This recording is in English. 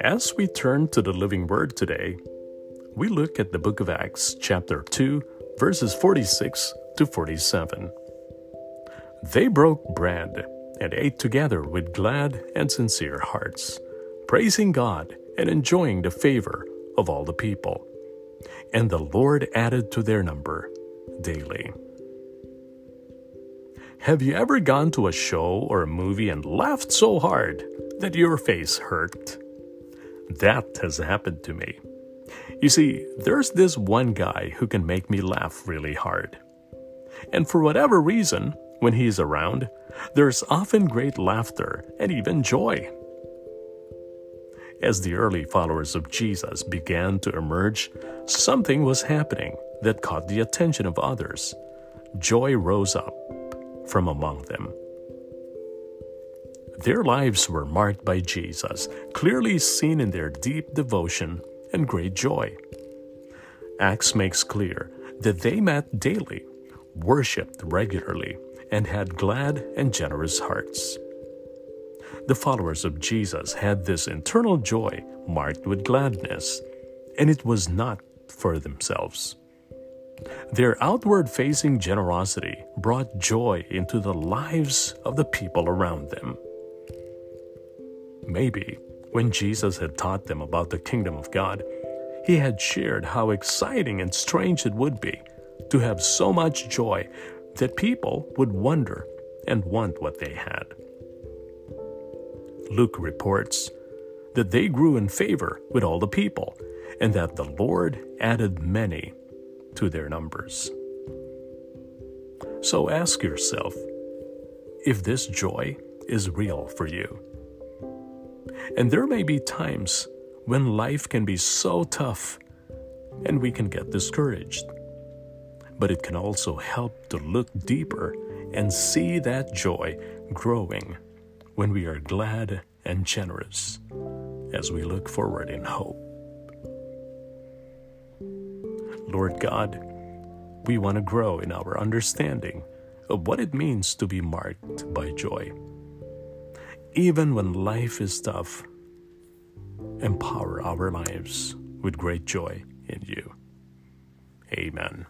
As we turn to the living word today, we look at the book of Acts, chapter 2, verses 46 to 47. They broke bread and ate together with glad and sincere hearts, praising God and enjoying the favor of all the people. And the Lord added to their number daily. Have you ever gone to a show or a movie and laughed so hard that your face hurt? That has happened to me. You see, there's this one guy who can make me laugh really hard. And for whatever reason, when he's around, there's often great laughter and even joy. As the early followers of Jesus began to emerge, something was happening that caught the attention of others. Joy rose up from among them. Their lives were marked by Jesus, clearly seen in their deep devotion and great joy. Acts makes clear that they met daily, worshiped regularly, and had glad and generous hearts. The followers of Jesus had this internal joy marked with gladness, and it was not for themselves. Their outward facing generosity brought joy into the lives of the people around them. Maybe when Jesus had taught them about the kingdom of God, he had shared how exciting and strange it would be to have so much joy that people would wonder and want what they had. Luke reports that they grew in favor with all the people, and that the Lord added many to their numbers. So ask yourself if this joy is real for you. And there may be times when life can be so tough and we can get discouraged. But it can also help to look deeper and see that joy growing when we are glad and generous as we look forward in hope. Lord God, we want to grow in our understanding of what it means to be marked by joy. Even when life is tough, empower our lives with great joy in you. Amen.